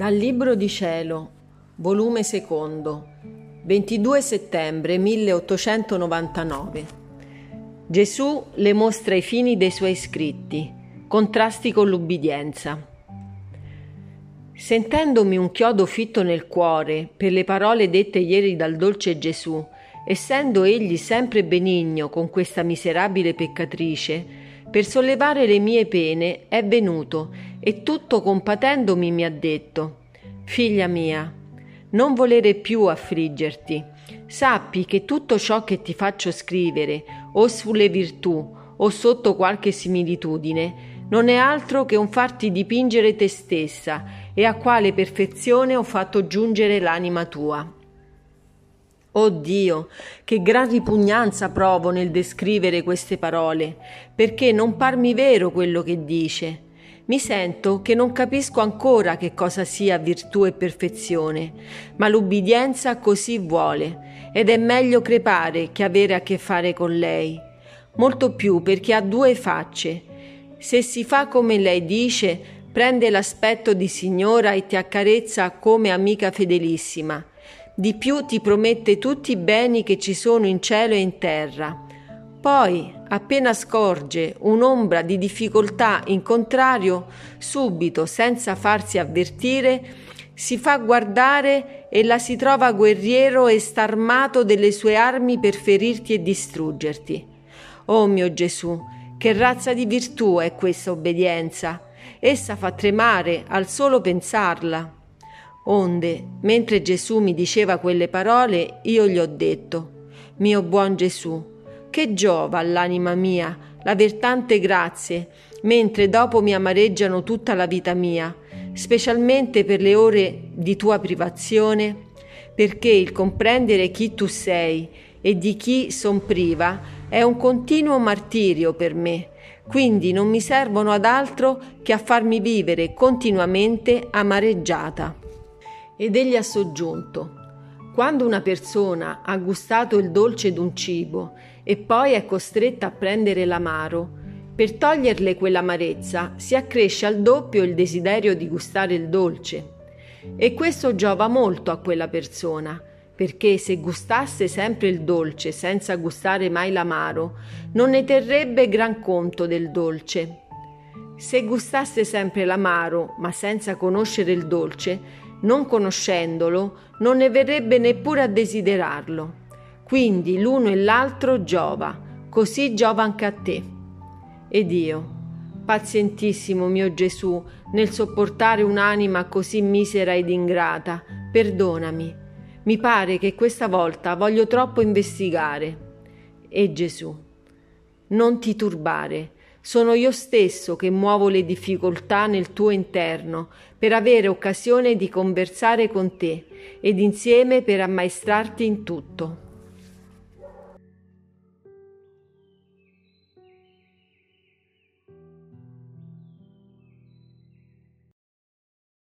Dal Libro di Cielo, volume secondo, 22 settembre 1899. Gesù le mostra i fini dei suoi scritti, contrasti con l'ubbidienza. Sentendomi un chiodo fitto nel cuore per le parole dette ieri dal dolce Gesù, essendo egli sempre benigno con questa miserabile peccatrice, per sollevare le mie pene è venuto e tutto compatendomi mi ha detto Figlia mia, non volere più affliggerti. Sappi che tutto ciò che ti faccio scrivere, o sulle virtù, o sotto qualche similitudine, non è altro che un farti dipingere te stessa e a quale perfezione ho fatto giungere l'anima tua. Oh Dio, che gran ripugnanza provo nel descrivere queste parole, perché non parmi vero quello che dice. Mi sento che non capisco ancora che cosa sia virtù e perfezione, ma l'ubbidienza così vuole, ed è meglio crepare che avere a che fare con lei. Molto più perché ha due facce. Se si fa come lei dice, prende l'aspetto di signora e ti accarezza come amica fedelissima. Di più ti promette tutti i beni che ci sono in cielo e in terra poi, appena scorge un'ombra di difficoltà in contrario, subito, senza farsi avvertire, si fa guardare e la si trova guerriero e starmato delle sue armi per ferirti e distruggerti. Oh mio Gesù, che razza di virtù è questa obbedienza? Essa fa tremare al solo pensarla. Onde, mentre Gesù mi diceva quelle parole, io gli ho detto, mio buon Gesù, che giova all'anima mia l'aver tante grazie, mentre dopo mi amareggiano tutta la vita mia, specialmente per le ore di tua privazione, perché il comprendere chi tu sei e di chi son priva è un continuo martirio per me, quindi non mi servono ad altro che a farmi vivere continuamente amareggiata. Ed egli ha soggiunto, quando una persona ha gustato il dolce d'un cibo e poi è costretta a prendere l'amaro, per toglierle quell'amarezza si accresce al doppio il desiderio di gustare il dolce. E questo giova molto a quella persona, perché se gustasse sempre il dolce senza gustare mai l'amaro, non ne terrebbe gran conto del dolce. Se gustasse sempre l'amaro, ma senza conoscere il dolce, non conoscendolo, non ne verrebbe neppure a desiderarlo. Quindi l'uno e l'altro giova, così giova anche a te. Ed io, pazientissimo mio Gesù, nel sopportare un'anima così misera ed ingrata, perdonami. Mi pare che questa volta voglio troppo investigare. E Gesù, non ti turbare, sono io stesso che muovo le difficoltà nel tuo interno per avere occasione di conversare con te ed insieme per ammaestrarti in tutto.